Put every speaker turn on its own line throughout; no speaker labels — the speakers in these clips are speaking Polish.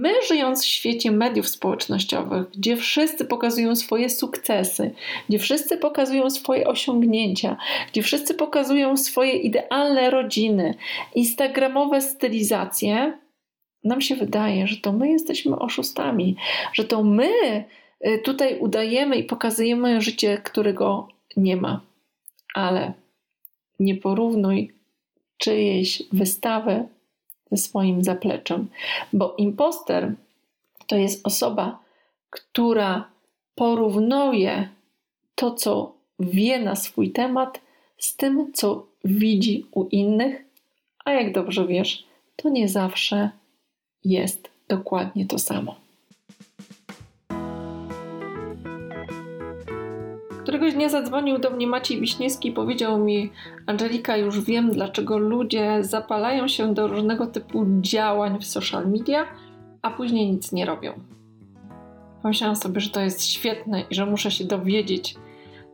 My, żyjąc w świecie mediów społecznościowych, gdzie wszyscy pokazują swoje sukcesy, gdzie wszyscy pokazują swoje osiągnięcia, gdzie wszyscy pokazują swoje idealne rodziny, instagramowe stylizacje, nam się wydaje, że to my jesteśmy oszustami, że to my y, tutaj udajemy i pokazujemy życie, którego nie ma. Ale nie porównuj czyjejś wystawy swoim zapleczem, bo imposter to jest osoba, która porównuje to, co wie na swój temat, z tym, co widzi u innych, a jak dobrze wiesz, to nie zawsze jest dokładnie to samo. Któregoś dnia zadzwonił do mnie Maciej Wiśniewski i powiedział mi: Angelika, już wiem, dlaczego ludzie zapalają się do różnego typu działań w social media, a później nic nie robią. Pomyślałam sobie, że to jest świetne i że muszę się dowiedzieć,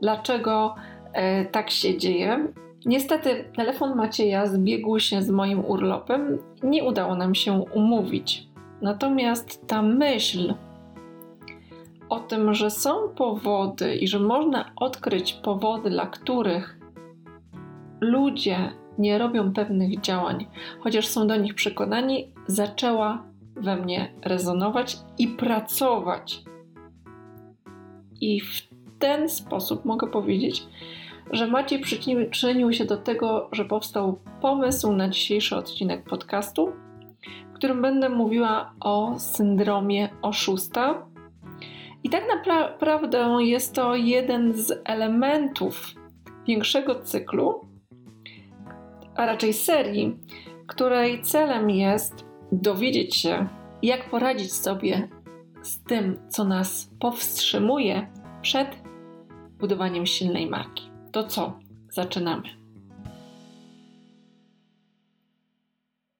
dlaczego e, tak się dzieje. Niestety, telefon Macieja zbiegł się z moim urlopem nie udało nam się umówić. Natomiast ta myśl, o tym, że są powody i że można odkryć powody, dla których ludzie nie robią pewnych działań, chociaż są do nich przekonani, zaczęła we mnie rezonować i pracować. I w ten sposób mogę powiedzieć, że Maciej przyczynił się do tego, że powstał pomysł na dzisiejszy odcinek podcastu, w którym będę mówiła o syndromie oszusta i tak naprawdę jest to jeden z elementów większego cyklu, a raczej serii, której celem jest dowiedzieć się, jak poradzić sobie z tym, co nas powstrzymuje przed budowaniem silnej marki. To co? Zaczynamy.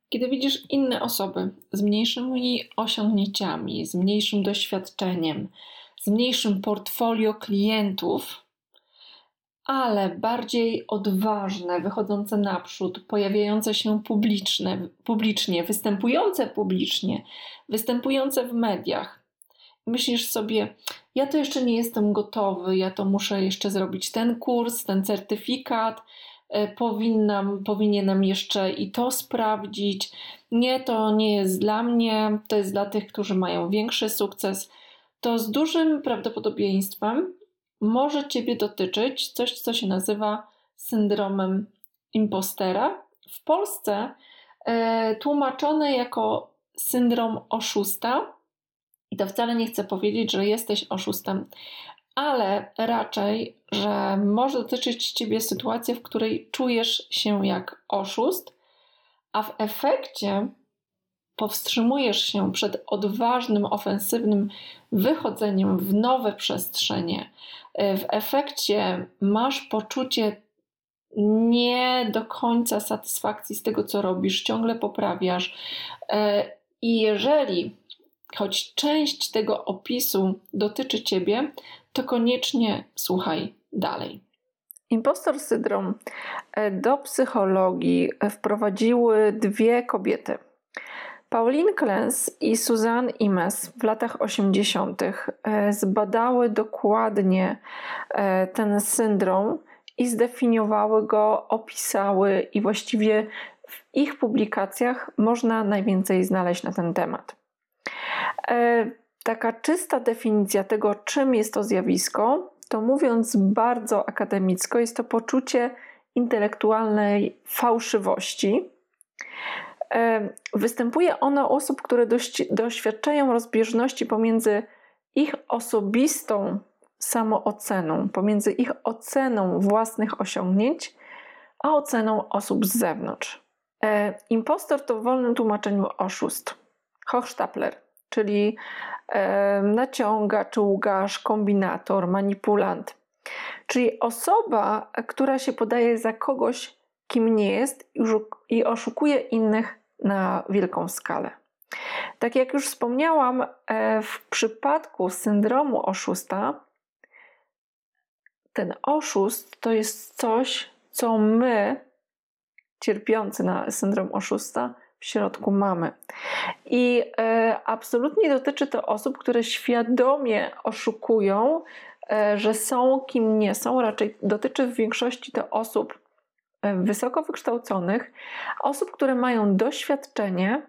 Kiedy widzisz inne osoby z mniejszymi osiągnięciami, z mniejszym doświadczeniem, z mniejszym portfolio klientów, ale bardziej odważne, wychodzące naprzód, pojawiające się publiczne, publicznie, występujące publicznie, występujące w mediach. Myślisz sobie, ja to jeszcze nie jestem gotowy, ja to muszę jeszcze zrobić ten kurs, ten certyfikat, E, powinnam, powinienem jeszcze i to sprawdzić. Nie, to nie jest dla mnie, to jest dla tych, którzy mają większy sukces. To z dużym prawdopodobieństwem może Ciebie dotyczyć coś, co się nazywa syndromem impostera. W Polsce e, tłumaczone jako syndrom oszusta. I to wcale nie chcę powiedzieć, że jesteś oszustem, ale raczej, że może dotyczyć ciebie sytuacja, w której czujesz się jak oszust, a w efekcie powstrzymujesz się przed odważnym, ofensywnym wychodzeniem w nowe przestrzenie. W efekcie masz poczucie nie do końca satysfakcji z tego, co robisz, ciągle poprawiasz. I jeżeli choć część tego opisu dotyczy ciebie, to koniecznie słuchaj dalej. Impostor syndrom e, do psychologii wprowadziły dwie kobiety. Pauline Klens i Suzanne Imes w latach 80. E, zbadały dokładnie e, ten syndrom i zdefiniowały go, opisały, i właściwie w ich publikacjach można najwięcej znaleźć na ten temat taka czysta definicja tego, czym jest to zjawisko, to mówiąc bardzo akademicko, jest to poczucie intelektualnej fałszywości. Występuje ono u osób, które doświadczają rozbieżności pomiędzy ich osobistą samooceną, pomiędzy ich oceną własnych osiągnięć, a oceną osób z zewnątrz. E, impostor to w wolnym tłumaczeniu oszust. Hochstapler czyli naciągacz, łgarz, kombinator, manipulant. Czyli osoba, która się podaje za kogoś, kim nie jest i oszukuje innych na wielką skalę. Tak jak już wspomniałam, e, w przypadku syndromu oszusta, ten oszust to jest coś, co my, cierpiący na syndrom oszusta, w środku mamy. I e, absolutnie dotyczy to osób, które świadomie oszukują, e, że są kim nie są. Raczej dotyczy w większości to osób wysoko wykształconych, osób, które mają doświadczenie,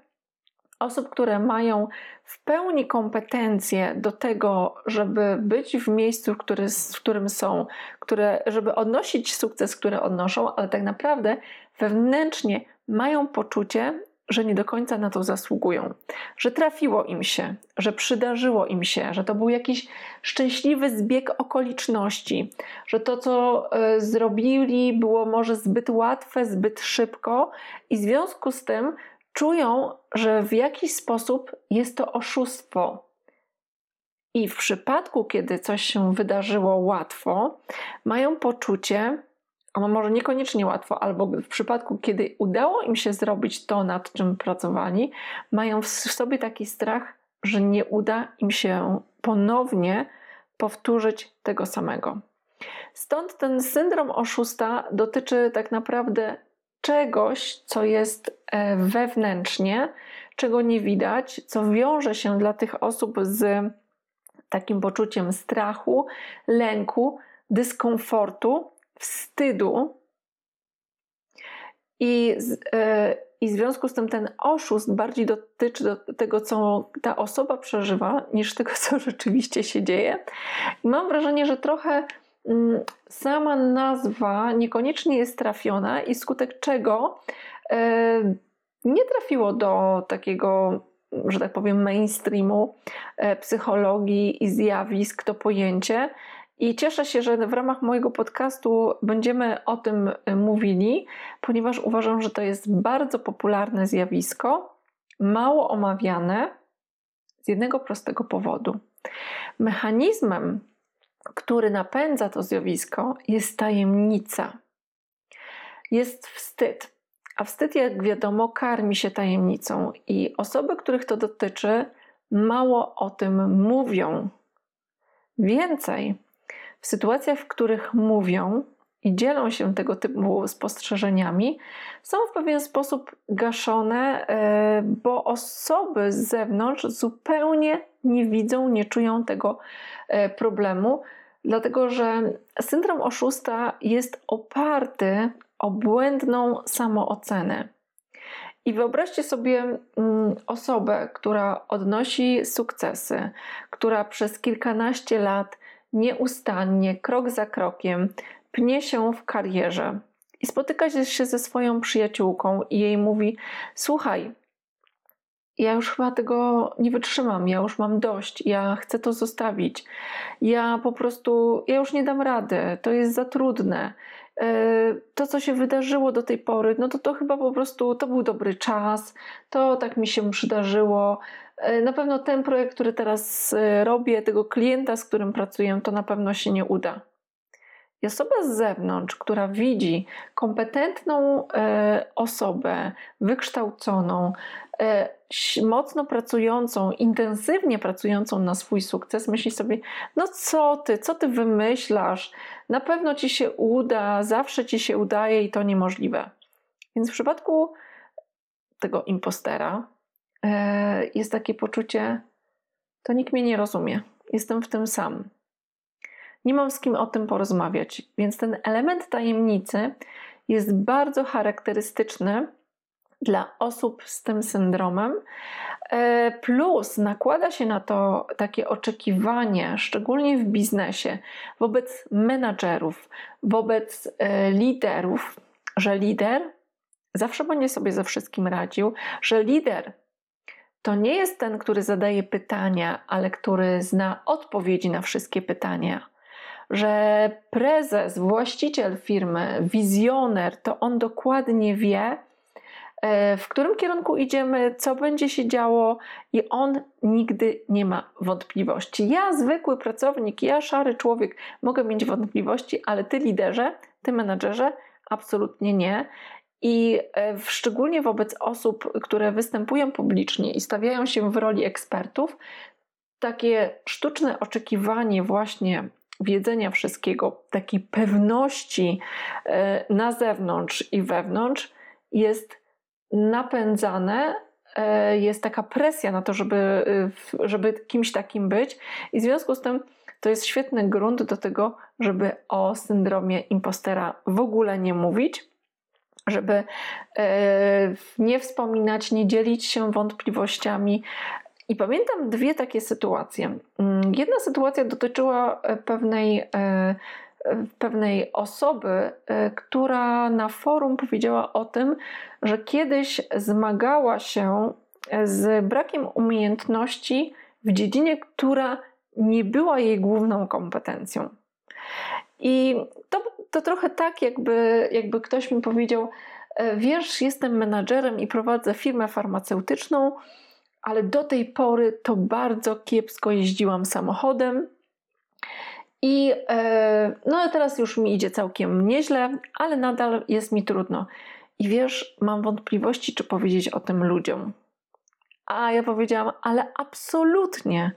osób, które mają w pełni kompetencje do tego, żeby być w miejscu, który, w którym są, które, żeby odnosić sukces, który odnoszą, ale tak naprawdę wewnętrznie mają poczucie, że nie do końca na to zasługują, że trafiło im się, że przydarzyło im się, że to był jakiś szczęśliwy zbieg okoliczności, że to, co e, zrobili, było może zbyt łatwe, zbyt szybko, i w związku z tym czują, że w jakiś sposób jest to oszustwo. I w przypadku, kiedy coś się wydarzyło łatwo, mają poczucie, ono może niekoniecznie łatwo, albo w przypadku, kiedy udało im się zrobić to, nad czym pracowali, mają w sobie taki strach, że nie uda im się ponownie powtórzyć tego samego. Stąd ten syndrom oszusta dotyczy tak naprawdę czegoś, co jest e, wewnętrznie, czego nie widać, co wiąże się dla tych osób z takim poczuciem strachu, lęku, dyskomfortu, wstydu. I, e, I w związku z tym ten oszust bardziej dotyczy do tego, co ta osoba przeżywa, niż tego, co rzeczywiście się dzieje. I mam wrażenie, że trochę Mm, sama nazwa niekoniecznie jest trafiona i skutek czego e, nie trafiło do takiego, że tak powiem, mainstreamu e, psychologii i zjawisk to pojęcie. I cieszę się, że w ramach mojego podcastu będziemy o tym e, mówili, ponieważ uważam, że to jest bardzo popularne zjawisko, mało omawiane z jednego prostego powodu. Mechanizmem który napędza to zjawisko, jest tajemnica. Jest wstyd. A wstyd, jak wiadomo, karmi się tajemnicą, i osoby, których to dotyczy, mało o tym mówią. Więcej, w sytuacjach, w których mówią i dzielą się tego typu spostrzeżeniami, są w pewien sposób gaszone, e, bo osoby z zewnątrz zupełnie nie widzą, nie czują tego e, problemu, dlatego że syndrom oszusta jest oparty o błędną samoocenę. I wyobraźcie sobie mm, osobę, która odnosi sukcesy, która przez kilkanaście lat nieustannie, krok za krokiem, pnie się w karierze i spotyka się ze swoją przyjaciółką i jej mówi: Słuchaj, ja już chyba tego nie wytrzymam, ja już mam dość, ja chcę to zostawić. Ja po prostu, ja już nie dam rady, to jest za trudne. E, to, co się wydarzyło do tej pory, no to to chyba po prostu to był dobry czas, to tak mi się przydarzyło. E, na pewno ten projekt, który teraz e, robię, tego klienta, z którym pracuję, to na pewno się nie uda. I osoba z zewnątrz, która widzi kompetentną osobę, wykształconą, E, mocno pracującą, intensywnie pracującą na swój sukces, myśli sobie: No co ty, co ty wymyślasz? Na pewno ci się uda, zawsze ci się udaje i to niemożliwe. Więc w przypadku tego impostera e, jest takie poczucie: To nikt mnie nie rozumie, jestem w tym sam. Nie mam z kim o tym porozmawiać, więc ten element tajemnicy jest bardzo charakterystyczny dla osób z tym syndromem. E, plus nakłada się na to takie oczekiwanie, szczególnie w biznesie, wobec menadżerów, wobec e, liderów, że lider zawsze będzie sobie ze wszystkim radził, że lider to nie jest ten, który zadaje pytania, ale który zna odpowiedzi na wszystkie pytania. Że prezes, właściciel firmy, wizjoner, to on dokładnie wie, E, w którym kierunku idziemy, co będzie się działo, i on nigdy nie ma wątpliwości. Ja, zwykły pracownik, ja, szary człowiek, mogę mieć wątpliwości, ale ty, liderze, ty, menadżerze, absolutnie nie. I e, szczególnie wobec osób, które występują publicznie i stawiają się w roli ekspertów, takie sztuczne oczekiwanie właśnie wiedzenia wszystkiego, takiej pewności e, na zewnątrz i wewnątrz jest napędzane e, jest taka presja na to, żeby, żeby kimś takim być, i w związku z tym to jest świetny grunt do tego, żeby o syndromie impostera w ogóle nie mówić, żeby nie wspominać, nie dzielić się wątpliwościami, i pamiętam dwie takie sytuacje. Mm, jedna sytuacja dotyczyła e, pewnej, e, e, pewnej osoby, która na forum powiedziała o tym, że kiedyś zmagała się z brakiem umiejętności w dziedzinie, która nie była jej główną kompetencją. I to, to trochę tak, jakby, jakby ktoś mi powiedział: Wiesz, jestem menadżerem i prowadzę firmę farmaceutyczną ale do tej pory to bardzo kiepsko jeździłam samochodem. I e, no teraz już mi idzie całkiem nieźle, ale nadal jest mi trudno. I wiesz, mam wątpliwości, czy powiedzieć o tym ludziom. A ja powiedziałam, ale absolutnie.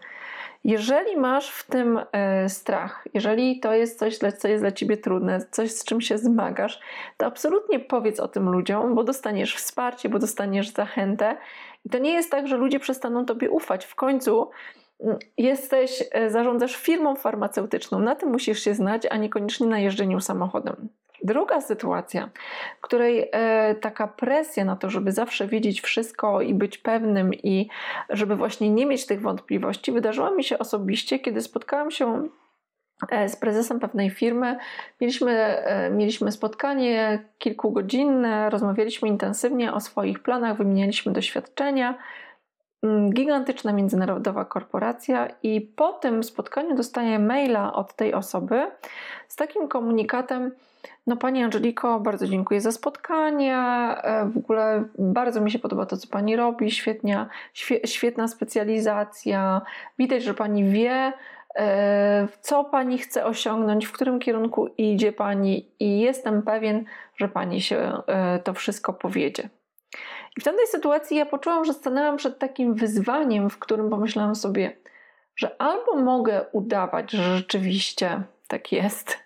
Jeżeli masz w tym e, strach, jeżeli to jest coś, co jest dla ciebie trudne, coś z czym się zmagasz, to absolutnie powiedz o tym ludziom, bo dostaniesz wsparcie, bo dostaniesz zachętę. I to nie jest tak, że ludzie przestaną tobie ufać. W końcu mm, jesteś, e, zarządzasz firmą farmaceutyczną, na tym musisz się znać, a niekoniecznie na jeżdżeniu samochodem. Druga sytuacja, w której e, taka presja na to, żeby zawsze wiedzieć wszystko i być pewnym, i żeby właśnie nie mieć tych wątpliwości, wydarzyła mi się osobiście, kiedy spotkałam się e, z prezesem pewnej firmy. Mieliśmy, e, mieliśmy spotkanie kilkugodzinne, rozmawialiśmy intensywnie o swoich planach, wymienialiśmy doświadczenia. Mm, gigantyczna międzynarodowa korporacja, i po tym spotkaniu dostaję maila od tej osoby z takim komunikatem, no Pani Angeliko, bardzo dziękuję za spotkanie. E, w ogóle bardzo mi się podoba to, co Pani robi. Świetnia, świetna specjalizacja. Widać, że Pani wie, e, co Pani chce osiągnąć, w którym kierunku idzie Pani i jestem pewien, że Pani się e, to wszystko powiedzie. I w tamtej sytuacji ja poczułam, że stanęłam przed takim wyzwaniem, w którym pomyślałam sobie, że albo mogę udawać, że rzeczywiście tak jest,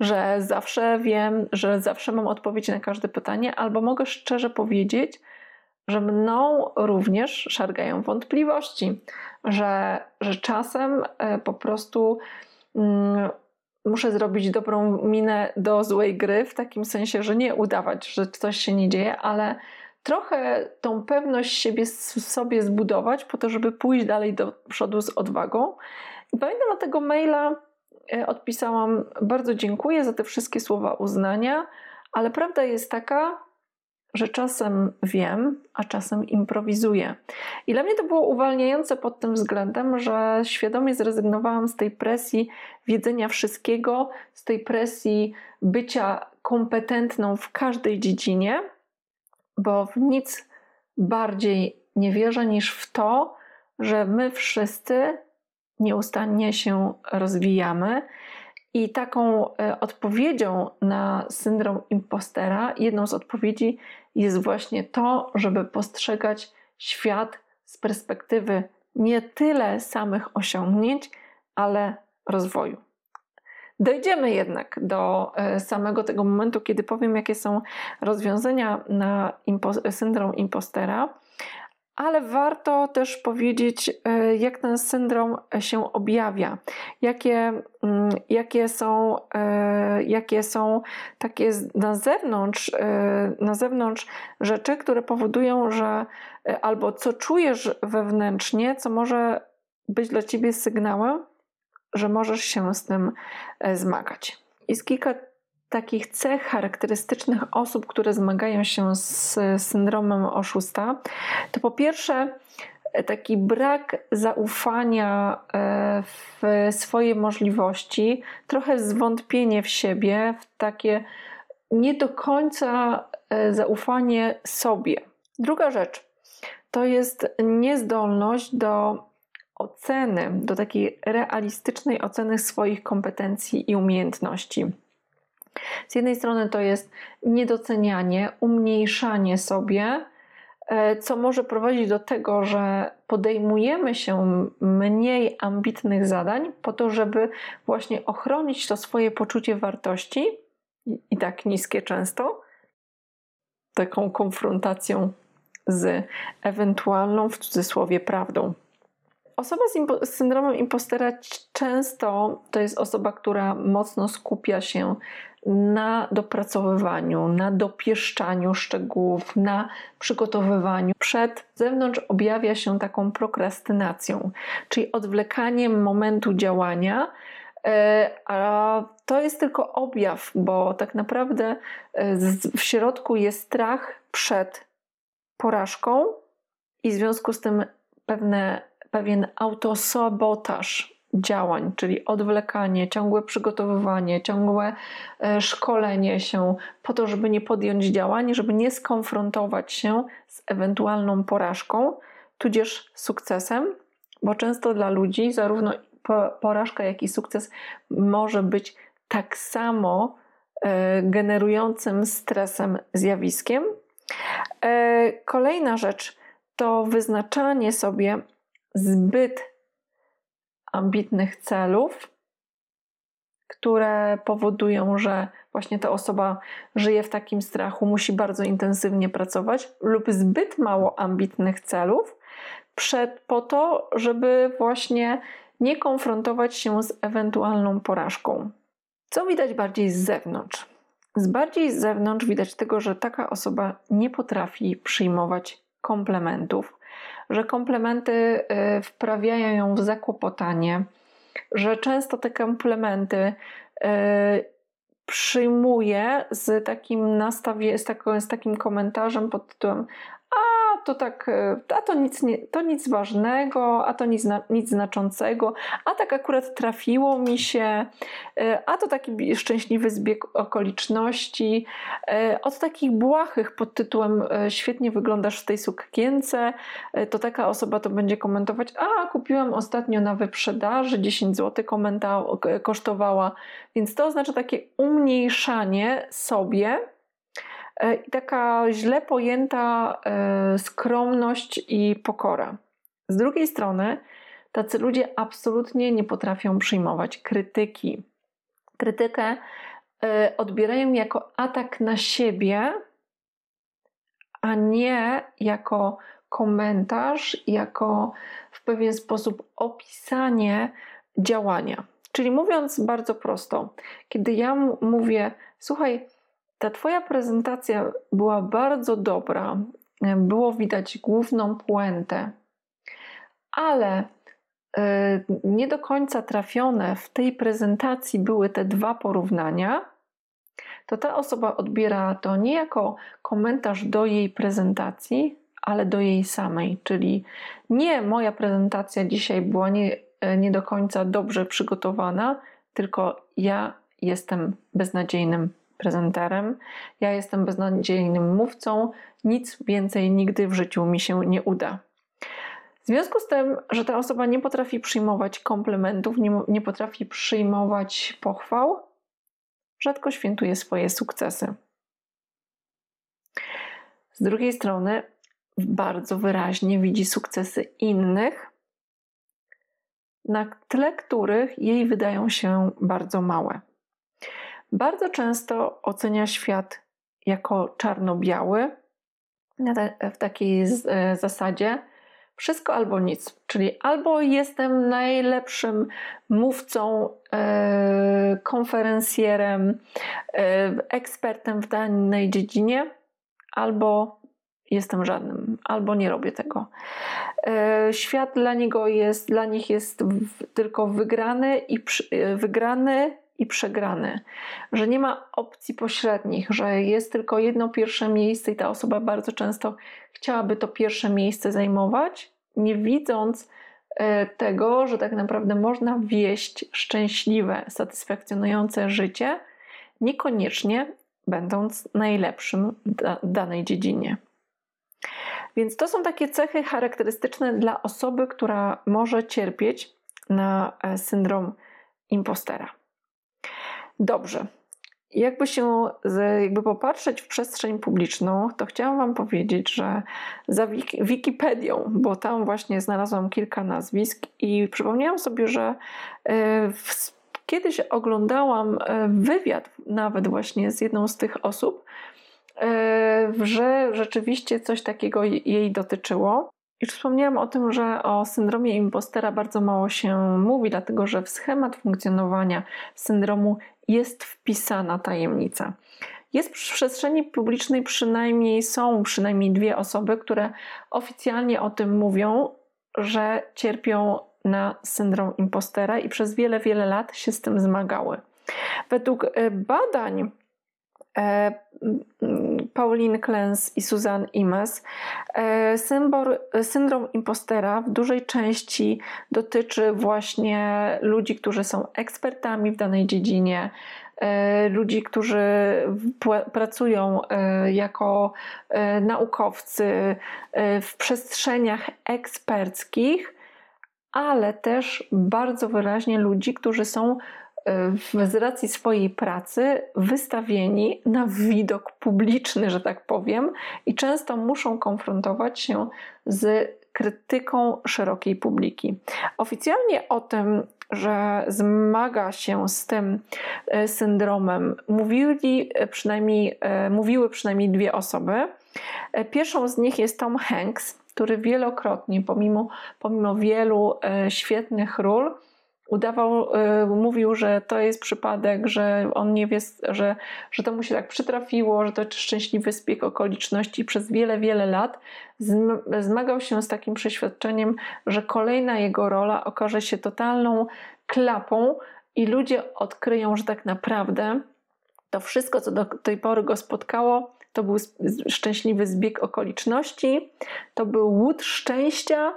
że zawsze wiem, że zawsze mam odpowiedź na każde pytanie, albo mogę szczerze powiedzieć, że mną również szargają wątpliwości, że, że czasem e, po prostu mm, muszę zrobić dobrą minę do złej gry, w takim sensie, że nie udawać, że coś się nie dzieje, ale trochę tą pewność siebie sobie zbudować, po to, żeby pójść dalej do przodu z odwagą. I pamiętam na tego maila odpisałam: Bardzo dziękuję za te wszystkie słowa uznania, ale prawda jest taka, że czasem wiem, a czasem improwizuję. I dla mnie to było uwalniające pod tym względem, że świadomie zrezygnowałam z tej presji wiedzenia wszystkiego, z tej presji bycia kompetentną w każdej dziedzinie, bo w nic bardziej nie wierzę niż w to, że my wszyscy nieustannie się rozwijamy. I taką e, odpowiedzią na syndrom impostera, jedną z odpowiedzi jest właśnie to, żeby postrzegać świat z perspektywy nie tyle samych osiągnięć, ale rozwoju. Dojdziemy jednak do e, samego tego momentu, kiedy powiem, jakie są rozwiązania na impo- syndrom impostera, ale warto też powiedzieć, e, jak ten syndrom się objawia, jakie, mm, jakie, są, e, jakie są takie na zewnątrz, e, na zewnątrz rzeczy, które powodują, że albo co czujesz wewnętrznie, co może być dla ciebie sygnałem, że możesz się z tym zmagać. Jest kilka takich cech charakterystycznych osób, które zmagają się z syndromem oszusta, to po pierwsze taki brak zaufania e, w swoje możliwości, trochę zwątpienie w siebie, w takie nie do końca e, zaufanie sobie. Druga rzecz to jest niezdolność do oceny, do takiej realistycznej oceny swoich kompetencji i umiejętności. Z jednej strony to jest niedocenianie, umniejszanie sobie, e, co może prowadzić do tego, że podejmujemy się mniej ambitnych zadań po to, żeby właśnie ochronić to swoje poczucie wartości, i tak niskie często, taką konfrontacją z ewentualną w cudzysłowie prawdą. Osoba z, impo- z, syndromem impostera często to jest osoba, która mocno skupia się na dopracowywaniu, na dopieszczaniu szczegółów, na przygotowywaniu. Przed zewnątrz objawia się taką prokrastynacją, czyli odwlekaniem momentu działania. E, a to jest tylko objaw, bo tak naprawdę e, w środku jest strach przed porażką i w związku z tym pewne, pewien autosabotaż działań, czyli odwlekanie, ciągłe przygotowywanie, ciągłe e, szkolenie się po to, żeby nie podjąć działań, żeby nie skonfrontować się z ewentualną porażką, tudzież sukcesem, bo często dla ludzi zarówno porażka, jak i sukces może być tak samo e, generującym stresem zjawiskiem. E, kolejna rzecz to wyznaczanie sobie zbyt ambitnych celów, które powodują, że właśnie ta osoba żyje w takim strachu, musi bardzo intensywnie pracować, lub zbyt mało ambitnych celów, przed, po to, żeby właśnie nie konfrontować się z ewentualną porażką. Co widać bardziej z zewnątrz? Z bardziej z zewnątrz widać tego, że taka osoba nie potrafi przyjmować komplementów, że komplementy y, wprawiają ją w zakłopotanie, że często te komplementy y, przyjmuje z takim nastawie, z, z takim komentarzem pod tytułem to tak, e, a to nic, nie, to nic ważnego, a to nic, nic znaczącego, a tak akurat trafiło mi się, e, a to taki szczęśliwy zbieg okoliczności. E, od takich błahych pod tytułem świetnie wyglądasz w tej sukience, to taka osoba to będzie komentować, a kupiłam ostatnio na wyprzedaży, 10 zł komenta kosztowała, więc to oznacza takie umniejszanie sobie, i taka źle pojęta e, skromność i pokora. Z drugiej strony, tacy ludzie absolutnie nie potrafią przyjmować krytyki. Krytykę e, odbierają jako atak na siebie, a nie jako komentarz, jako w pewien sposób opisanie działania. Czyli mówiąc bardzo prosto, kiedy ja mówię, słuchaj, ta Twoja prezentacja była bardzo dobra, było widać główną puentę, ale e, nie do końca trafione w tej prezentacji były te dwa porównania, to ta osoba odbiera to nie jako komentarz do jej prezentacji, ale do jej samej. Czyli nie moja prezentacja dzisiaj była nie, e, nie do końca dobrze przygotowana, tylko ja jestem beznadziejnym prezenterem, ja jestem beznadziejnym mówcą, nic więcej nigdy w życiu mi się nie uda. W związku z tym, że ta osoba nie potrafi przyjmować komplementów, nie, nie potrafi przyjmować pochwał, rzadko świętuje swoje sukcesy. Z drugiej strony, bardzo wyraźnie widzi sukcesy innych, na tle których jej wydają się bardzo małe bardzo często ocenia świat jako czarno-biały, w takiej e, zasadzie wszystko albo nic. Czyli albo jestem najlepszym mówcą, e, konferencjerem, e, ekspertem w danej dziedzinie, albo jestem żadnym, albo nie robię tego. Świat dla niego jest, dla nich jest tylko wygrany i wygrany i przegrany, że nie ma opcji pośrednich, że jest tylko jedno pierwsze miejsce i ta osoba bardzo często chciałaby to pierwsze miejsce zajmować, nie widząc e, tego, że tak naprawdę można wieść szczęśliwe, satysfakcjonujące życie, niekoniecznie będąc najlepszym w danej dziedzinie. Więc to są takie cechy charakterystyczne dla osoby, która może cierpieć na e, syndrom impostera. Dobrze. Jakby się, jakby popatrzeć w przestrzeń publiczną, to chciałam Wam powiedzieć, że za Wikipedią, bo tam właśnie znalazłam kilka nazwisk i przypomniałam sobie, że e, kiedyś oglądałam e, wywiad nawet właśnie z jedną z tych osób, że rzeczywiście coś takiego jej dotyczyło. Już wspomniałam o tym, że o syndromie impostera bardzo mało się mówi, dlatego że w schemat funkcjonowania syndromu jest wpisana tajemnica. Jest w przestrzeni publicznej przynajmniej, są przynajmniej dwie osoby, które oficjalnie o tym mówią, że cierpią na syndrom impostera i przez wiele, wiele lat się z tym zmagały. Według e, badań Pauline Klens i Susan Imes. E, syndrom impostera w dużej części dotyczy właśnie ludzi, którzy są ekspertami w danej dziedzinie, E, ludzi, którzy pracują e, jako e, naukowcy w przestrzeniach eksperckich, ale też bardzo wyraźnie ludzi, którzy są z racji swojej pracy wystawieni na widok publiczny, że tak powiem, i często muszą konfrontować się z krytyką szerokiej publiki. Oficjalnie o tym że zmaga się z tym e, syndromem, mówili e, przynajmniej, e, mówiły przynajmniej dwie osoby. Pierwszą z nich jest Tom Hanks, który wielokrotnie, pomimo, pomimo wielu świetnych ról, udawał, mówił, że to jest przypadek, że on nie wie, że, że to mu się tak przytrafiło, że to szczęśliwy zbieg okoliczności. Przez wiele, wiele lat zmagał się z takim przeświadczeniem, że kolejna jego rola okaże się totalną klapą i ludzie odkryją, że tak naprawdę to wszystko, co do tej pory go spotkało, to był szczęśliwy zbieg okoliczności, to był łód szczęścia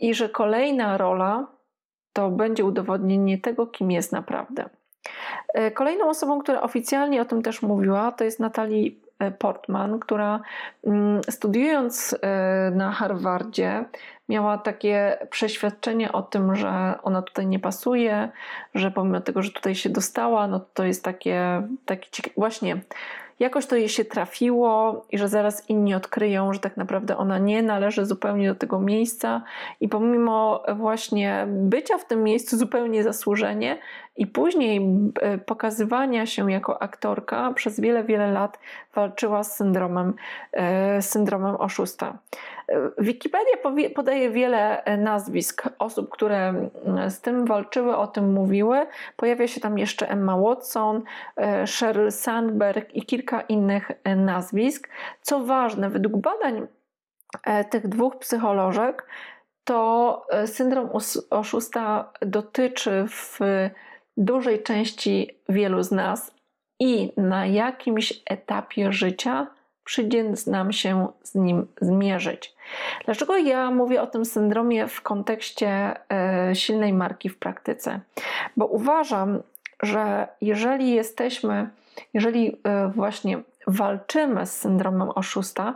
i że kolejna rola to będzie udowodnienie tego, kim jest naprawdę. E, kolejną osobą, która oficjalnie o tym też mówiła, to jest Natalie Portman, która mm, studiując e, na Harvardzie miała takie przeświadczenie o tym, że ona tutaj nie pasuje, że pomimo tego, że tutaj się dostała, no to jest takie, takie właśnie jakoś to jej się trafiło i że zaraz inni odkryją, że tak naprawdę ona nie należy zupełnie do tego miejsca i pomimo właśnie bycia w tym miejscu zupełnie zasłużenie i później e, pokazywania się jako aktorka przez wiele, wiele lat walczyła z syndromem, e, syndromem oszusta. E, Wikipedia podaje wiele nazwisk osób, które z tym walczyły, o tym mówiły. Pojawia się tam jeszcze Emma Watson, Sheryl Sandberg i kilka innych nazwisk. Co ważne, według badań tych dwóch psycholożek, to syndrom oszusta dotyczy w dużej części wielu z nas i na jakimś etapie życia przyjdzie nam się z nim zmierzyć. Dlaczego ja mówię o tym syndromie w kontekście e, silnej marki w praktyce? Bo uważam, że jeżeli jesteśmy, jeżeli e, właśnie walczymy z syndromem oszusta,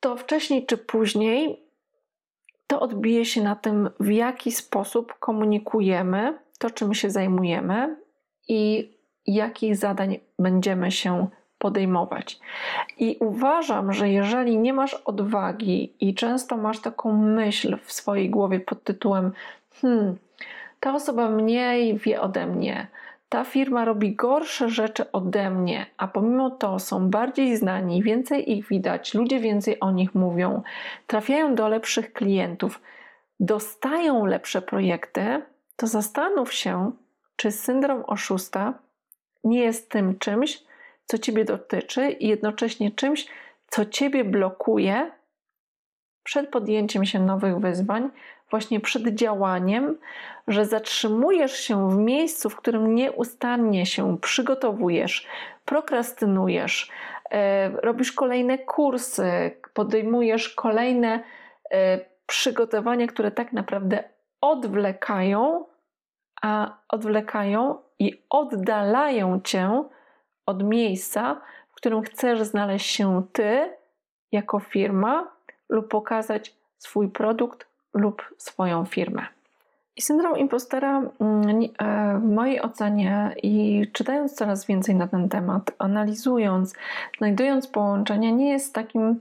to wcześniej czy później to odbije się na tym, w jaki sposób komunikujemy to, czym się zajmujemy i jakich zadań będziemy się podejmować. I uważam, że jeżeli nie masz odwagi i często masz taką myśl w swojej głowie pod tytułem: Hmm, ta osoba mniej wie ode mnie, ta firma robi gorsze rzeczy ode mnie, a pomimo to są bardziej znani, więcej ich widać, ludzie więcej o nich mówią, trafiają do lepszych klientów, dostają lepsze projekty, to zastanów się, czy syndrom oszusta nie jest tym czymś, co ciebie dotyczy i jednocześnie czymś, co ciebie blokuje przed podjęciem się nowych wyzwań, właśnie przed działaniem, że zatrzymujesz się w miejscu, w którym nieustannie się przygotowujesz, prokrastynujesz, e, robisz kolejne kursy, podejmujesz kolejne e, przygotowania, które tak naprawdę odwlekają, a odwlekają i oddalają cię od miejsca, w którym chcesz znaleźć się ty jako firma lub pokazać swój produkt lub swoją firmę. I syndrom impostera mm, e, w mojej ocenie i czytając coraz więcej na ten temat, analizując, znajdując połączenia, nie jest takim,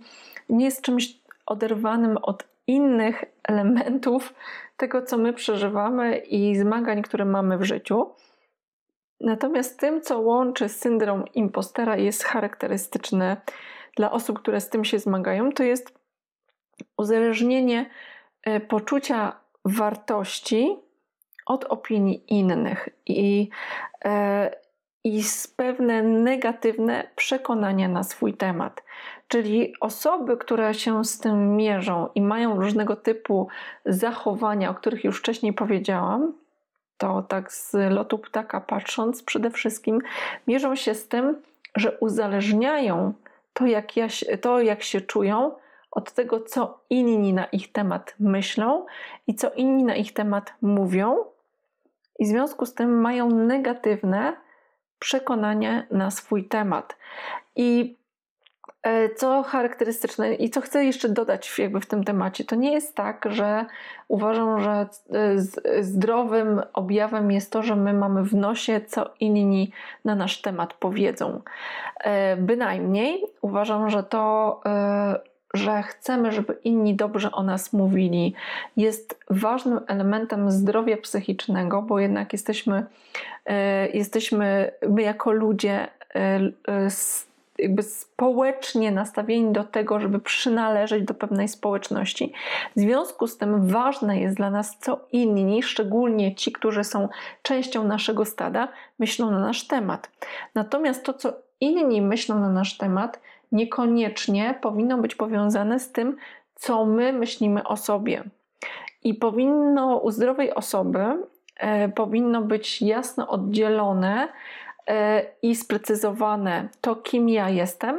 nie jest czymś oderwanym od innych elementów tego, co my przeżywamy i zmagań, które mamy w życiu. Natomiast tym, co łączy syndrom impostera, jest charakterystyczne dla osób, które z tym się zmagają, to jest uzależnienie e, poczucia wartości od opinii innych i, e, i pewne negatywne przekonania na swój temat. Czyli osoby, które się z tym mierzą i mają różnego typu zachowania, o których już wcześniej powiedziałam, to tak z lotu ptaka patrząc, przede wszystkim mierzą się z tym, że uzależniają to, jak, ja, to, jak się czują, od tego, co inni na ich temat myślą i co inni na ich temat mówią, i w związku z tym mają negatywne przekonanie na swój temat. I co charakterystyczne i co chcę jeszcze dodać jakby w tym temacie, to nie jest tak, że uważam, że e, zdrowym objawem jest to, że my mamy w nosie, co inni na nasz temat powiedzą. E, bynajmniej uważam, że to że chcemy, żeby inni dobrze o nas mówili, jest ważnym elementem zdrowia psychicznego, bo jednak jesteśmy, e, jesteśmy my jako ludzie e, e, jakby społecznie nastawieni do tego, żeby przynależeć do pewnej społeczności. W związku z tym ważne jest dla nas, co inni, szczególnie ci, którzy są częścią naszego stada, myślą na nasz temat. Natomiast to, co inni myślą na nasz temat, niekoniecznie powinno być powiązane z tym, co my myślimy o sobie. I powinno u zdrowej osoby e, powinno być jasno oddzielone i sprecyzowane to, kim ja jestem,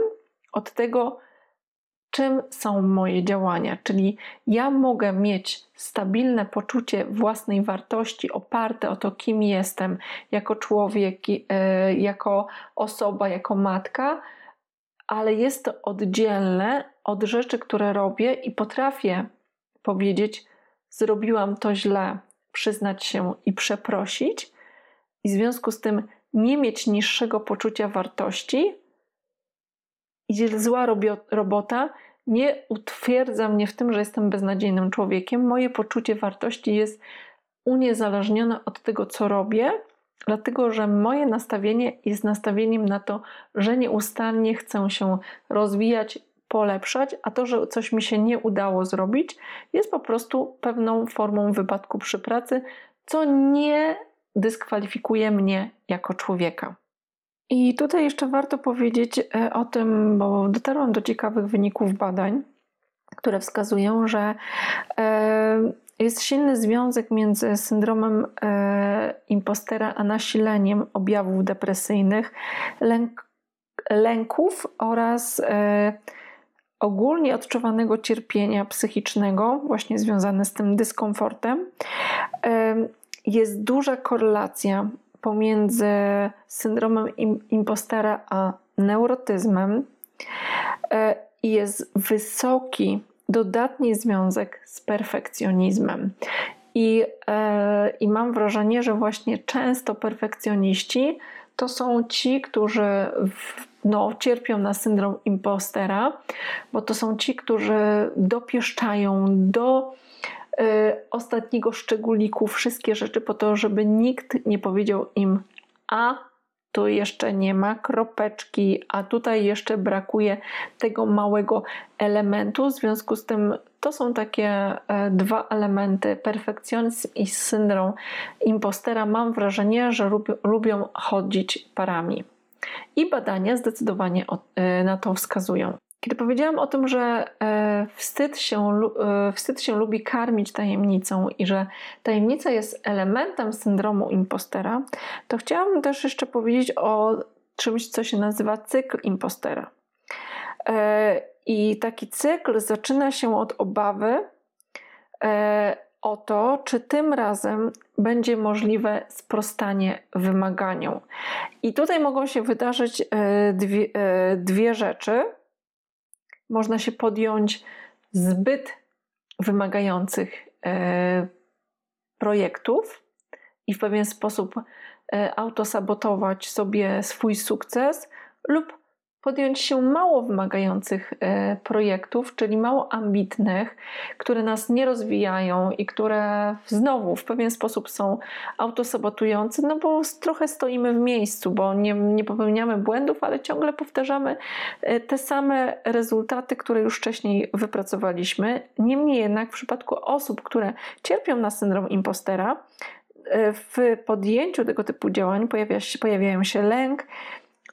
od tego, czym są moje działania. Czyli ja mogę mieć stabilne poczucie własnej wartości oparte o to, kim jestem jako człowiek, e, jako osoba, jako matka, ale jest to oddzielne od rzeczy, które robię i potrafię powiedzieć: Zrobiłam to źle, przyznać się i przeprosić, i w związku z tym nie mieć niższego poczucia wartości. I zła robota nie utwierdza mnie w tym, że jestem beznadziejnym człowiekiem. Moje poczucie wartości jest uniezależnione od tego, co robię, Dlatego, że moje nastawienie jest nastawieniem na to, że nieustannie chcę się rozwijać, polepszać, a to, że coś mi się nie udało zrobić, jest po prostu pewną formą wypadku przy pracy, co nie dyskwalifikuje mnie jako człowieka. I tutaj jeszcze warto powiedzieć e, o tym, bo dotarłam do ciekawych wyników badań, które wskazują, że e, jest silny związek między syndromem e, impostera a nasileniem objawów depresyjnych, lęk, lęków oraz ogólnie odczuwanego cierpienia psychicznego, właśnie związane z tym dyskomfortem. Jest duża korelacja pomiędzy syndromem impostera a neurotyzmem e, i jest wysoki dodatni związek z perfekcjonizmem. I, e, I mam wrażenie, że właśnie często perfekcjoniści to są ci, którzy w, no, cierpią na syndrom impostera, bo to są ci, którzy dopieszczają do ostatniego szczególiku wszystkie rzeczy po to, żeby nikt nie powiedział im a tu jeszcze nie ma kropeczki, a tutaj jeszcze brakuje tego małego elementu. W związku z tym to są takie e, dwa elementy, perfekcjonizm i syndrom impostera. Mam wrażenie, że lubią chodzić parami. I badania zdecydowanie e, na to wskazują. Kiedy powiedziałam o tym, że e, wstyd się, e, wstyd się lubi karmić tajemnicą i że tajemnica jest elementem syndromu impostera, to chciałam też jeszcze powiedzieć o czymś, co się nazywa cykl impostera. E, I taki cykl zaczyna się od obawy o to, czy tym razem będzie możliwe sprostanie wymaganiom. I tutaj mogą się wydarzyć dwie, dwie rzeczy można się podjąć zbyt wymagających e, projektów i w pewien sposób e, autosabotować sobie swój sukces, lub podjąć się mało wymagających e, projektów, czyli mało ambitnych, które nas nie rozwijają i które znowu w pewien sposób są autosabotujące, no bo trochę stoimy w miejscu, bo nie, nie popełniamy błędów, ale ciągle powtarzamy e, te same rezultaty, które już wcześniej wypracowaliśmy. Niemniej jednak w przypadku osób, które cierpią na syndrom impostera, e, w podjęciu tego typu działań pojawia się, pojawiają się lęk,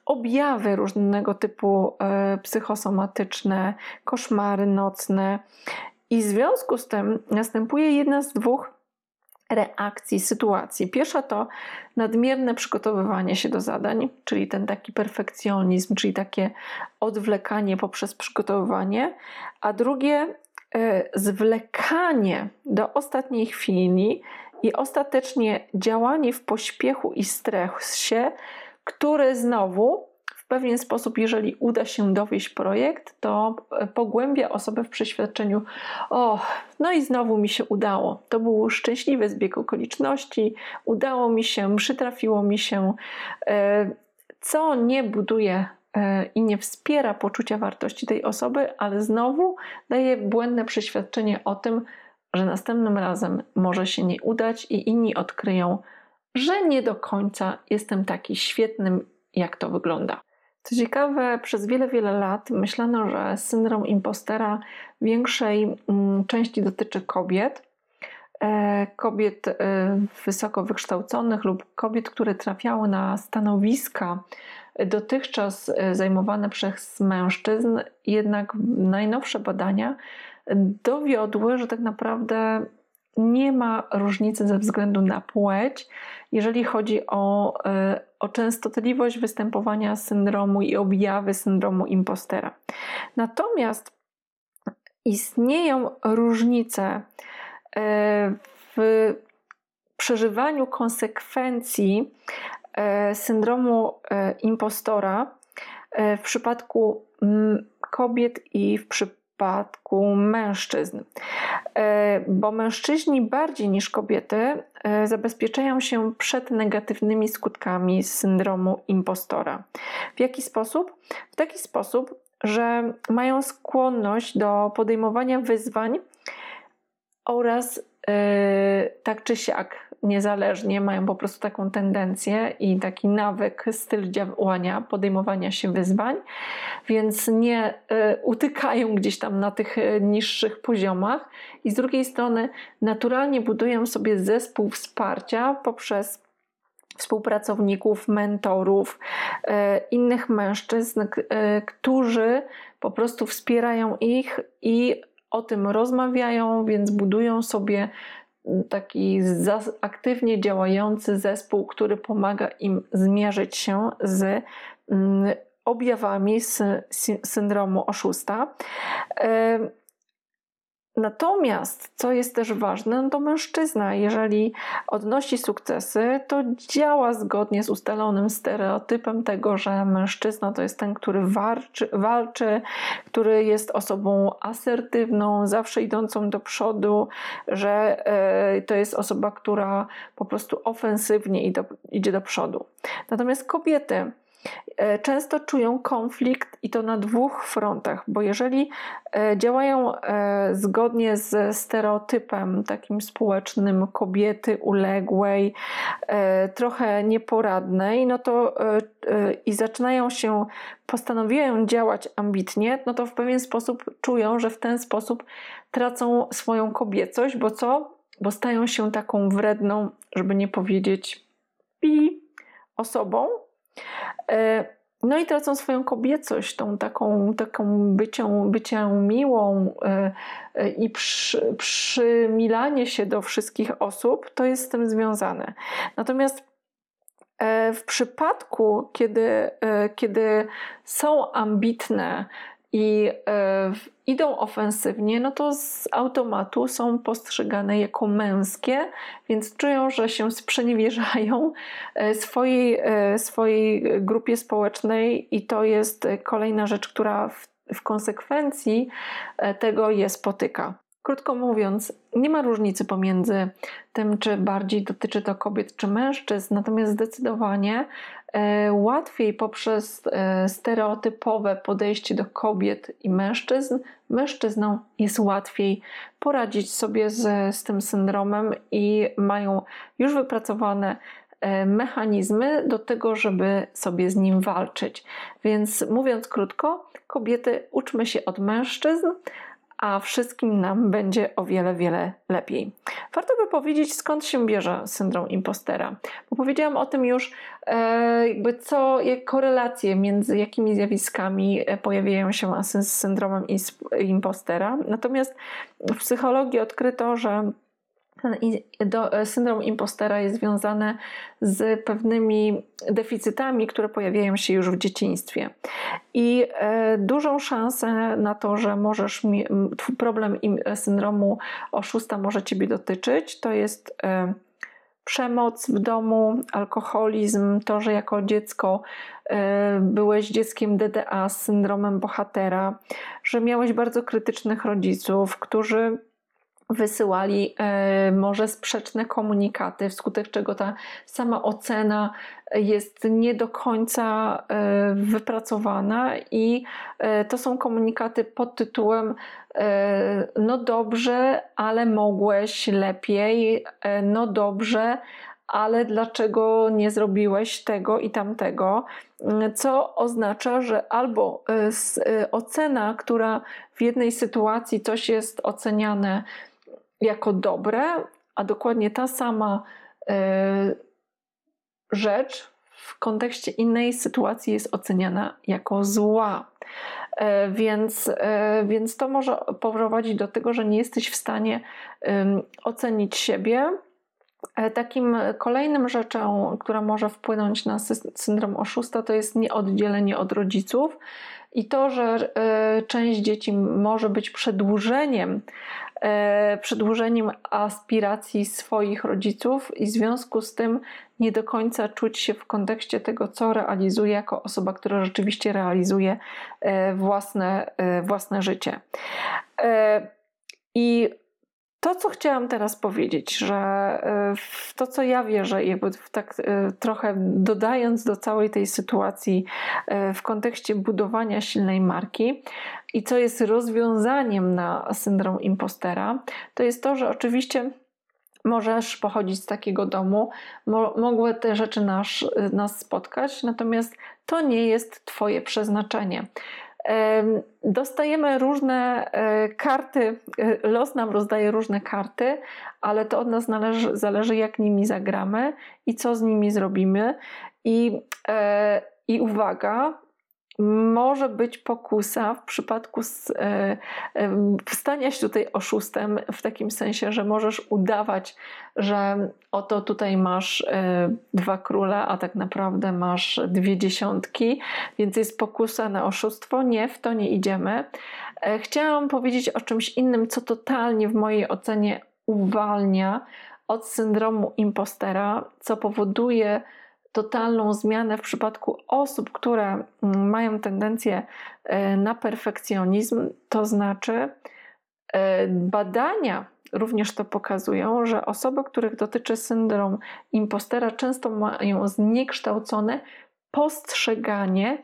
objawy różnego typu e, psychosomatyczne, koszmary nocne. I w związku z tym następuje jedna z dwóch reakcji, sytuacji. Pierwsza to nadmierne przygotowywanie się do zadań, czyli ten taki perfekcjonizm, czyli takie odwlekanie poprzez przygotowywanie, a drugie e, zwlekanie do ostatniej chwili i ostatecznie działanie w pośpiechu i stresie, który znowu w pewien sposób, jeżeli uda się dowieść projekt, to pogłębia osobę w przeświadczeniu: O, no i znowu mi się udało. To był szczęśliwy zbieg okoliczności, udało mi się, przytrafiło mi się, e, co nie buduje e, i nie wspiera poczucia wartości tej osoby, ale znowu daje błędne przeświadczenie o tym, że następnym razem może się nie udać i inni odkryją, że nie do końca jestem taki świetnym, jak to wygląda. Co ciekawe, przez wiele, wiele lat myślano, że syndrom impostera większej mm, części dotyczy kobiet. E, kobiet e, wysoko wykształconych lub kobiet, które trafiały na stanowiska dotychczas e, zajmowane przez mężczyzn, jednak najnowsze badania dowiodły, że tak naprawdę nie ma różnicy ze względu na płeć, jeżeli chodzi o, e, o częstotliwość występowania syndromu i objawy syndromu impostera. Natomiast istnieją różnice e, w przeżywaniu konsekwencji e, syndromu impostora w przypadku kobiet i w przypadku przypadku mężczyzn, e, bo mężczyźni bardziej niż kobiety e, zabezpieczają się przed negatywnymi skutkami syndromu impostora. W jaki sposób? W taki sposób, że mają skłonność do podejmowania wyzwań oraz tak czy siak, niezależnie, mają po prostu taką tendencję i taki nawyk, styl działania, podejmowania się wyzwań, więc nie yy, utykają gdzieś tam na tych yy, niższych poziomach i z drugiej strony naturalnie budują sobie zespół wsparcia poprzez współpracowników, mentorów, innych mężczyzn, którzy po prostu wspierają ich i o tym rozmawiają, więc budują sobie taki aktywnie działający zespół, który pomaga im zmierzyć się z mm, objawami syndromu oszusta. Natomiast, co jest też ważne, no to mężczyzna, jeżeli odnosi sukcesy, to działa zgodnie z ustalonym stereotypem tego, że mężczyzna to jest ten, który walczy, walczy który jest osobą asertywną, zawsze idącą do przodu, że e, to jest osoba, która po prostu ofensywnie idzie do przodu. Natomiast kobiety, często czują konflikt i to na dwóch frontach, bo jeżeli e, działają e, zgodnie z stereotypem takim społecznym kobiety uległej, trochę nieporadnej, no to i zaczynają się, postanowiają działać ambitnie, no to w pewien sposób czują, że w ten sposób tracą swoją kobiecość, bo co? Bo stają się taką wredną, żeby nie powiedzieć pi osobą, E, no i tracą swoją kobiecość, tą taką, taką bycią, bycią miłą e, e, i przy, przymilanie się do wszystkich osób, to jest z tym związane. Natomiast w przypadku, kiedy, kiedy są ambitne, i e, idą ofensywnie, no to z automatu są postrzegane jako męskie, więc czują, że się sprzeniewierzają e, swojej, e, swojej grupie społecznej, i to jest kolejna rzecz, która w, w konsekwencji tego je spotyka. Krótko mówiąc, nie ma różnicy pomiędzy tym, czy bardziej dotyczy to kobiet czy mężczyzn, natomiast zdecydowanie łatwiej poprzez e, stereotypowe podejście do kobiet i mężczyzn, mężczyznom jest łatwiej poradzić sobie z, z tym syndromem i mają już wypracowane e, mechanizmy do tego, żeby sobie z nim walczyć. Więc mówiąc krótko, kobiety uczmy się od mężczyzn, a wszystkim nam będzie o wiele, wiele lepiej. Warto by powiedzieć, skąd się bierze syndrom impostera, bo powiedziałam o tym już, e, jakby co, jak korelacje między jakimi zjawiskami e, pojawiają się z syndromem impostera. Natomiast w psychologii odkryto, że E, syndrom impostera jest związany z pewnymi deficytami, które pojawiają się już w dzieciństwie. I e, dużą szansę na to, że możesz problem syndromu oszusta może ciebie dotyczyć, to jest e, przemoc w domu, alkoholizm, to, że jako dziecko byłeś dzieckiem DDA z syndromem bohatera, że miałeś bardzo krytycznych rodziców, którzy wysyłali e, może sprzeczne komunikaty, wskutek czego ta sama ocena jest nie do końca e, wypracowana i e, to są komunikaty pod tytułem no dobrze, ale mogłeś lepiej, no dobrze, ale dlaczego nie zrobiłeś tego i tamtego? Co oznacza, że albo ocena, która w jednej sytuacji coś jest oceniane jako dobre, a dokładnie ta sama e, rzecz w kontekście innej sytuacji jest oceniana jako zła. E, więc, e, więc to może poprowadzić do tego, że nie jesteś w stanie ocenić siebie. Takim kolejnym rzeczą, która może wpłynąć na syndrom oszusta, to jest nieoddzielenie od rodziców i to, że część dzieci może być przedłużeniem przedłużeniem aspiracji swoich rodziców i w związku z tym nie do końca czuć się w kontekście tego, co realizuje jako osoba, która rzeczywiście realizuje e, własne, e, własne życie. I to, co chciałam teraz powiedzieć, że e, w to, co ja wierzę, jakby tak e, trochę dodając do całej tej sytuacji e, w kontekście budowania silnej marki i co jest rozwiązaniem na syndrom impostera, to jest to, że oczywiście możesz pochodzić z takiego domu, mo mogły te rzeczy nas, nas spotkać, natomiast to nie jest Twoje przeznaczenie. Dostajemy różne e, karty, e, los nam rozdaje różne karty, ale to od nas należy, zależy, jak nimi zagramy i co z nimi zrobimy. I, e, i uwaga, może być pokusa w przypadku e, stania się tutaj oszustem, w takim sensie, że możesz udawać, że oto tutaj masz e, dwa króle, a tak naprawdę masz dwie dziesiątki, więc jest pokusa na oszustwo. Nie, w to nie idziemy. E, chciałam powiedzieć o czymś innym, co totalnie w mojej ocenie uwalnia od syndromu impostera, co powoduje, totalną zmianę w przypadku osób, które mm, mają tendencję e, na perfekcjonizm, to znaczy e, badania również to pokazują, że osoby, których dotyczy syndrom impostera, często mają zniekształcone postrzeganie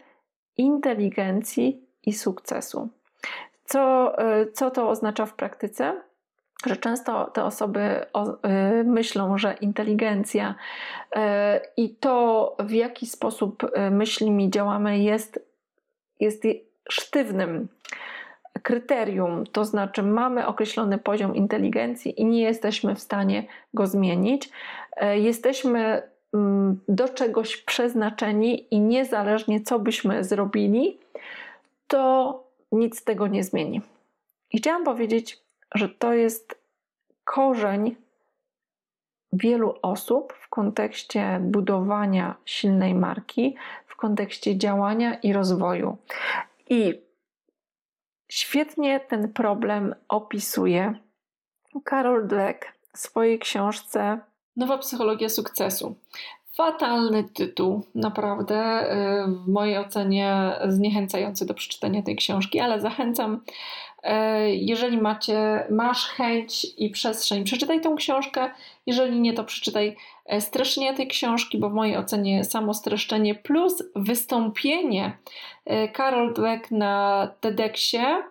inteligencji i sukcesu. Co, e, co to oznacza w praktyce? Że często te osoby y, myślą, że inteligencja y, i to, w jaki sposób y, myślimy, działamy, jest, jest sztywnym kryterium, to znaczy mamy określony poziom inteligencji i nie jesteśmy w stanie go zmienić. Jesteśmy mm, do czegoś przeznaczeni i niezależnie co byśmy zrobili, to nic tego nie zmieni. I chciałam powiedzieć, że to jest korzeń wielu osób w kontekście budowania silnej marki, w kontekście działania i rozwoju. I świetnie ten problem opisuje Karol Dweck w swojej książce
Nowa psychologia sukcesu. Fatalny tytuł, naprawdę y, w mojej ocenie zniechęcający do przeczytania tej książki, ale zachęcam
jeżeli macie, masz chęć i przestrzeń, przeczytaj tą książkę. Jeżeli nie, to przeczytaj e, streszczenie tej książki, bo w mojej ocenie samo streszczenie plus wystąpienie Karol Dweck na TEDxie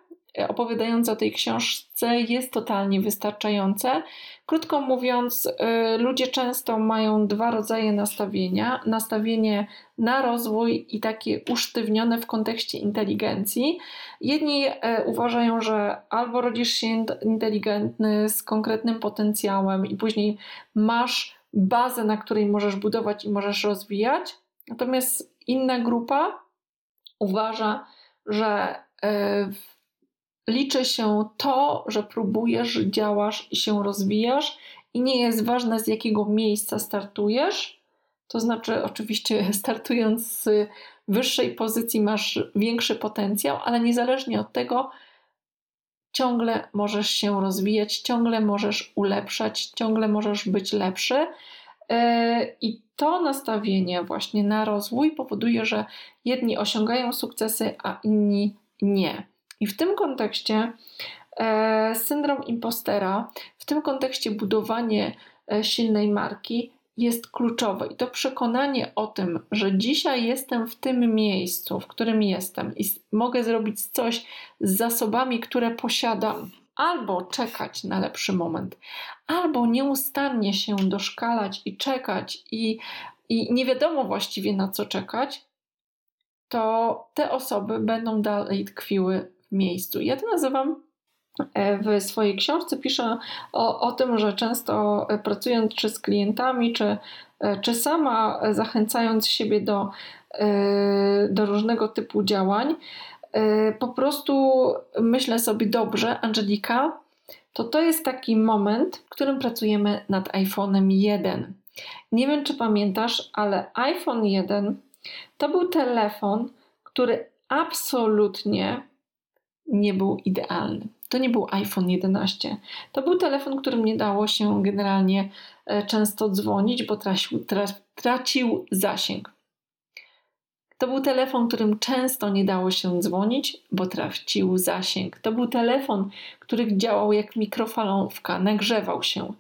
opowiadające o tej książce jest totalnie wystarczające. Krótko mówiąc, y, ludzie często mają dwa rodzaje nastawienia: nastawienie na rozwój i takie usztywnione w kontekście inteligencji. Jedni y, uważają, że albo rodzisz się inteligentny z konkretnym potencjałem i później masz bazę, na której możesz budować i możesz rozwijać. Natomiast inna grupa uważa, że liczy się to, że próbujesz, działasz i się rozwijasz, i nie jest ważne z jakiego miejsca startujesz. To znaczy, oczywiście, startując z wyższej pozycji, masz większy potencjał, ale niezależnie od tego, ciągle możesz się rozwijać, ciągle możesz ulepszać, ciągle możesz być lepszy. E, I to nastawienie właśnie na rozwój powoduje, że jedni osiągają sukcesy, a inni nie. I w tym kontekście e, syndrom impostera, w tym kontekście budowanie e, silnej marki jest kluczowe. I to przekonanie o tym, że dzisiaj jestem w tym miejscu, w którym jestem i mogę zrobić coś z zasobami, które posiadam, albo czekać na lepszy moment, albo nieustannie się doszkalać i czekać, i, i nie wiadomo właściwie na co czekać, to te osoby będą dalej tkwiły miejscu. Ja to nazywam e, w swojej książce piszę o, o tym, że często e, pracując czy z klientami, czy, e, czy sama zachęcając siebie do, do różnego typu działań, po prostu myślę sobie dobrze, Angelika, to to jest taki moment, w którym pracujemy nad iPhone'em 1. Nie wiem, czy pamiętasz, ale iPhone 1 to był telefon, który absolutnie nie był idealny. To nie był iPhone 11. To był telefon, którym nie dało się generalnie e, często dzwonić, bo tracił, tracił zasięg. To był telefon, którym często nie dało się dzwonić, bo tracił zasięg. To był telefon, który działał jak mikrofalówka, nagrzewał się.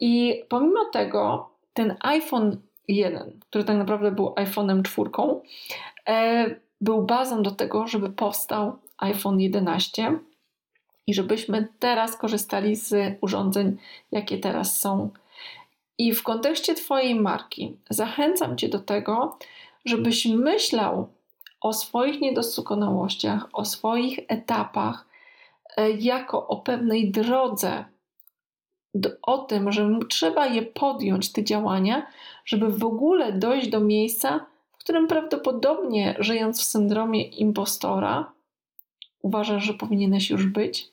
I pomimo tego, ten iPhone 1, który tak naprawdę był iPhone'em 4, e, był bazą do tego, żeby powstał iPhone 11 i żebyśmy teraz korzystali z urządzeń, jakie teraz są. I w kontekście Twojej marki zachęcam Cię do tego, żebyś myślał o swoich niedoskonałościach, o swoich etapach, e, jako o pewnej drodze, o tym, że trzeba je podjąć, te działania, żeby w ogóle dojść do miejsca, w którym prawdopodobnie żyjąc w syndromie impostora, uważasz, że powinieneś już być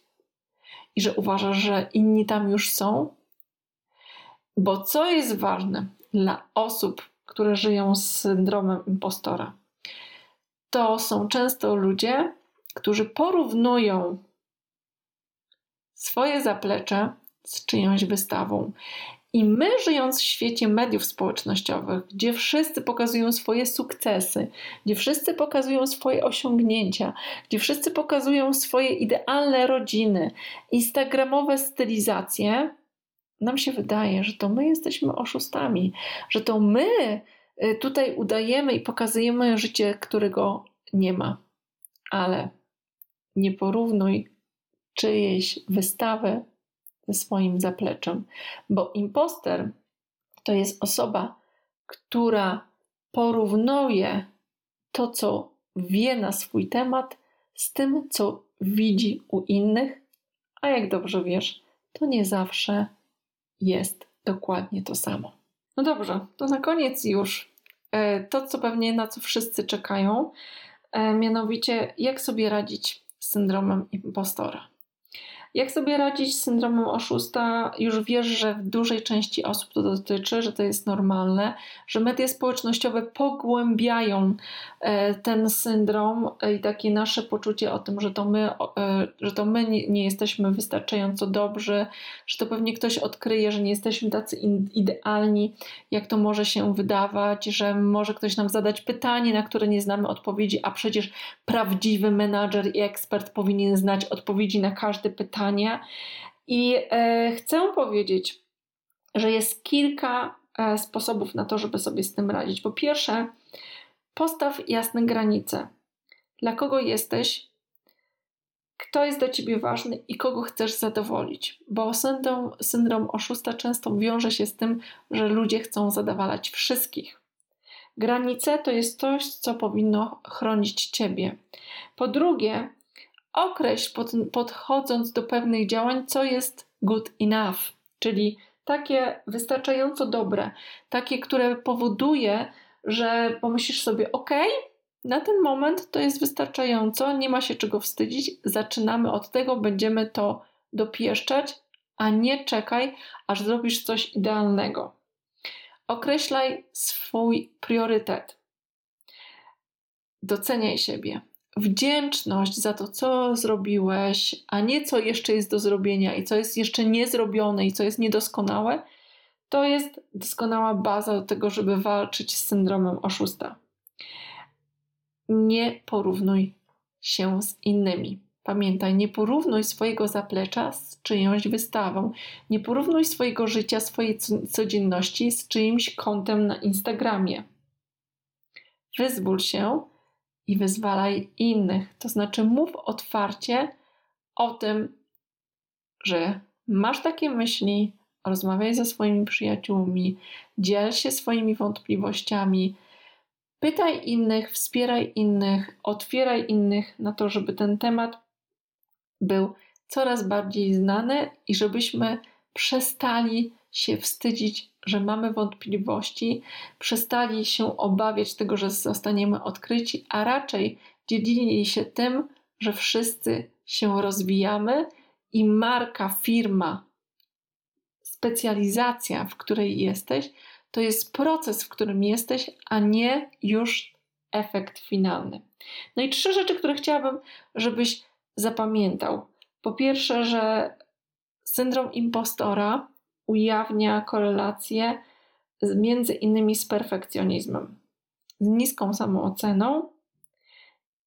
i że uważasz, że inni tam już są? Bo co jest ważne dla osób, które żyją z syndromem impostora? To są często ludzie, którzy porównują swoje zaplecze z czyjąś wystawą i my, żyjąc w świecie mediów społecznościowych, gdzie wszyscy pokazują swoje sukcesy, gdzie wszyscy pokazują swoje osiągnięcia, gdzie wszyscy pokazują swoje idealne rodziny, instagramowe stylizacje, nam się wydaje, że to my jesteśmy oszustami, że to my y, tutaj udajemy i pokazujemy życie, którego nie ma. Ale nie porównuj czyjejś wystawy swoim zapleczem, bo imposter to jest osoba, która porównuje to, co wie na swój temat, z tym, co widzi u innych, a jak dobrze wiesz, to nie zawsze jest dokładnie to samo. No dobrze, to na koniec już e, to, co pewnie na co wszyscy czekają, e, mianowicie jak sobie radzić z syndromem impostora. Jak sobie radzić z syndromem oszusta? Już wiesz, że w dużej części osób to dotyczy, że to jest normalne, że media społecznościowe pogłębiają e, ten syndrom i takie nasze poczucie o tym, że to my, e, że to my nie jesteśmy wystarczająco dobrzy, że to pewnie ktoś odkryje, że nie jesteśmy tacy idealni, jak to może się wydawać, że może ktoś nam zadać pytanie, na które nie znamy odpowiedzi, a przecież prawdziwy menadżer i ekspert powinien znać odpowiedzi na każde pytanie. I e, chcę powiedzieć, że jest kilka e, sposobów na to, żeby sobie z tym radzić. Po pierwsze, postaw jasne granice. Dla kogo jesteś, kto jest dla ciebie ważny i kogo chcesz zadowolić. Bo syndrom, syndrom oszusta często wiąże się z tym, że ludzie chcą zadowalać wszystkich. Granice to jest coś, co powinno chronić ciebie. Po drugie, określ pod, podchodząc do pewnych działań, co jest good enough, czyli takie wystarczająco dobre, takie, które powoduje, że pomyślisz sobie, ok, na ten moment to jest wystarczająco, nie ma się czego wstydzić, zaczynamy od tego, będziemy to dopieszczać, a nie czekaj, aż zrobisz coś idealnego. Określaj swój priorytet. Doceniaj siebie. Wdzięczność za to, co zrobiłeś, a nie co jeszcze jest do zrobienia i co jest jeszcze niezrobione i co jest niedoskonałe, to jest doskonała baza do tego, żeby walczyć z syndromem oszusta. Nie porównuj się z innymi. Pamiętaj, nie porównuj swojego zaplecza z czyjąś wystawą. Nie porównuj swojego życia, swojej codzienności z czyimś kontem na Instagramie. Wyzwól się i wyzwalaj innych. To znaczy, mów otwarcie o tym, że masz takie myśli, rozmawiaj ze swoimi przyjaciółmi, dziel się swoimi wątpliwościami Pytaj innych, wspieraj innych, otwieraj innych na to, żeby ten temat był coraz bardziej znany i żebyśmy przestali się wstydzić, że mamy wątpliwości, przestali się obawiać tego, że zostaniemy odkryci, a raczej dzielili się tym, że wszyscy się rozwijamy i marka, firma, specjalizacja, w której jesteś, to jest proces, w którym jesteś, a nie już efekt finalny. No i trzy rzeczy, które chciałabym, żebyś zapamiętał. Po pierwsze, że syndrom impostora ujawnia korelację między innymi z perfekcjonizmem, z niską samooceną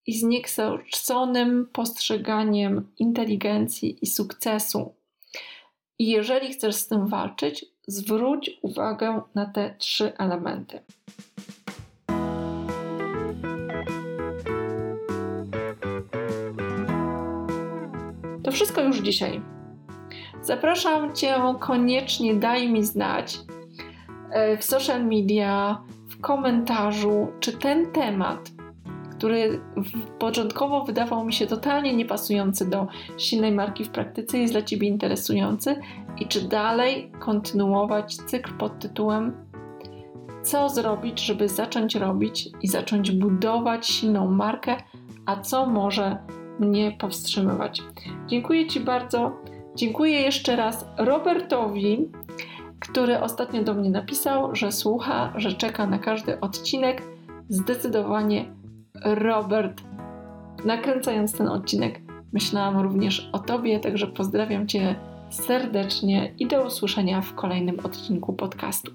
i z niekształconym postrzeganiem inteligencji i sukcesu. I jeżeli chcesz z tym walczyć, zwróć uwagę na te trzy elementy. To wszystko już dzisiaj. Zapraszam Cię koniecznie, daj mi znać e, w social media, w komentarzu, czy ten temat który początkowo wydawał mi się totalnie niepasujący do silnej marki w praktyce, jest dla Ciebie interesujący i czy dalej kontynuować cykl pod tytułem Co zrobić, żeby zacząć robić i zacząć budować silną markę, a co może mnie powstrzymywać. Dziękuję Ci bardzo. Dziękuję jeszcze raz Robertowi, który ostatnio do mnie napisał, że słucha, że czeka na każdy odcinek. Zdecydowanie Robert, nakręcając ten odcinek, myślałam również o Tobie, także pozdrawiam Cię serdecznie i do usłyszenia w kolejnym odcinku podcastu.